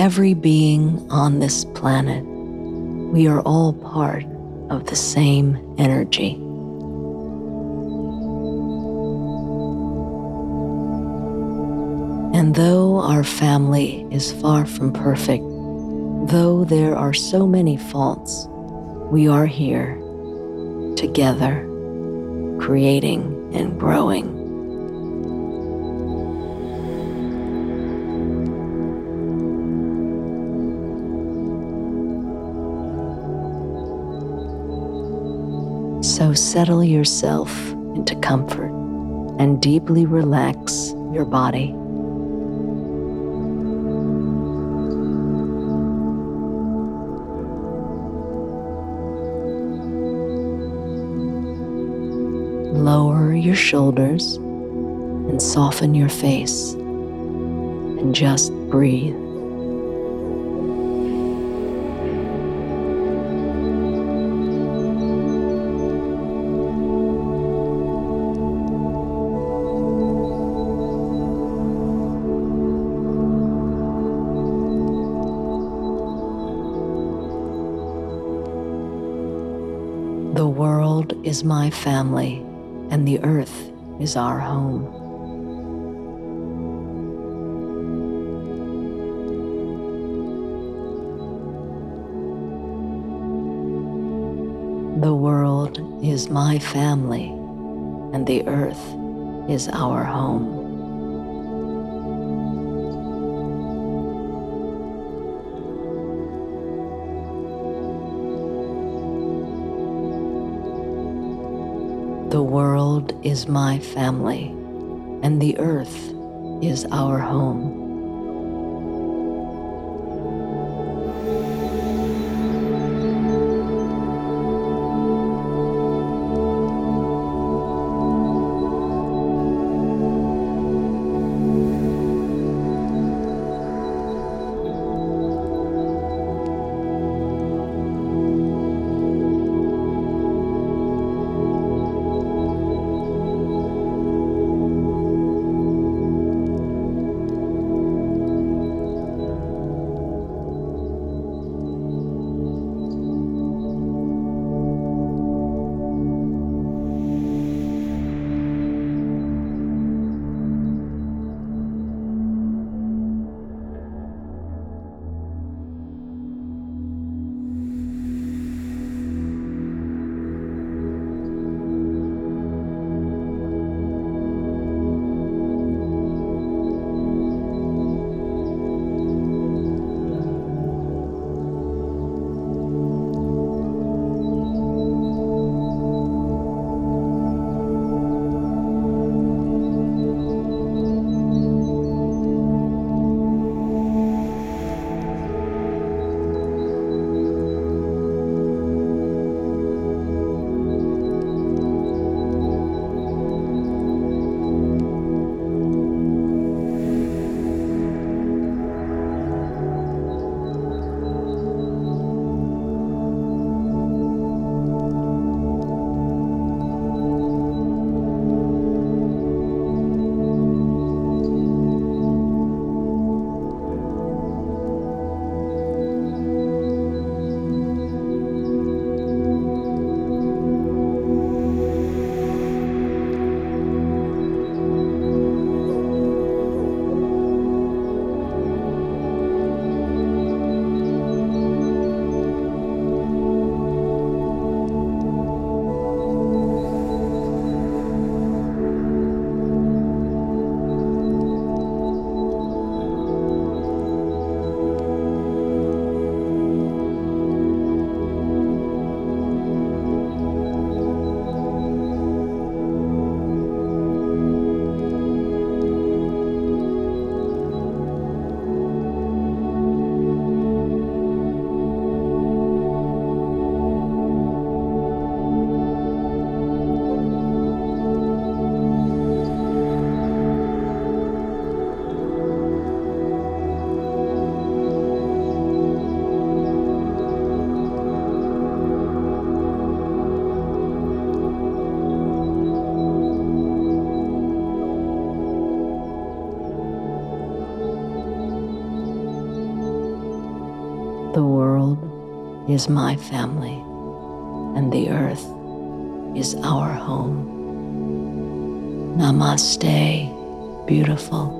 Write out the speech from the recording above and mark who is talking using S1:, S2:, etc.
S1: every being on this planet. We are all part of the same energy. And though our family is far from perfect, though there are so many faults, we are here together, creating and growing. So settle yourself into comfort and deeply relax your body. Lower your shoulders and soften your face and just breathe. The world is my family, and the earth is our home. The world is my family, and the earth is our home. The world is my family, and the earth is our home. The world is my family, and the earth is our home. Namaste, beautiful.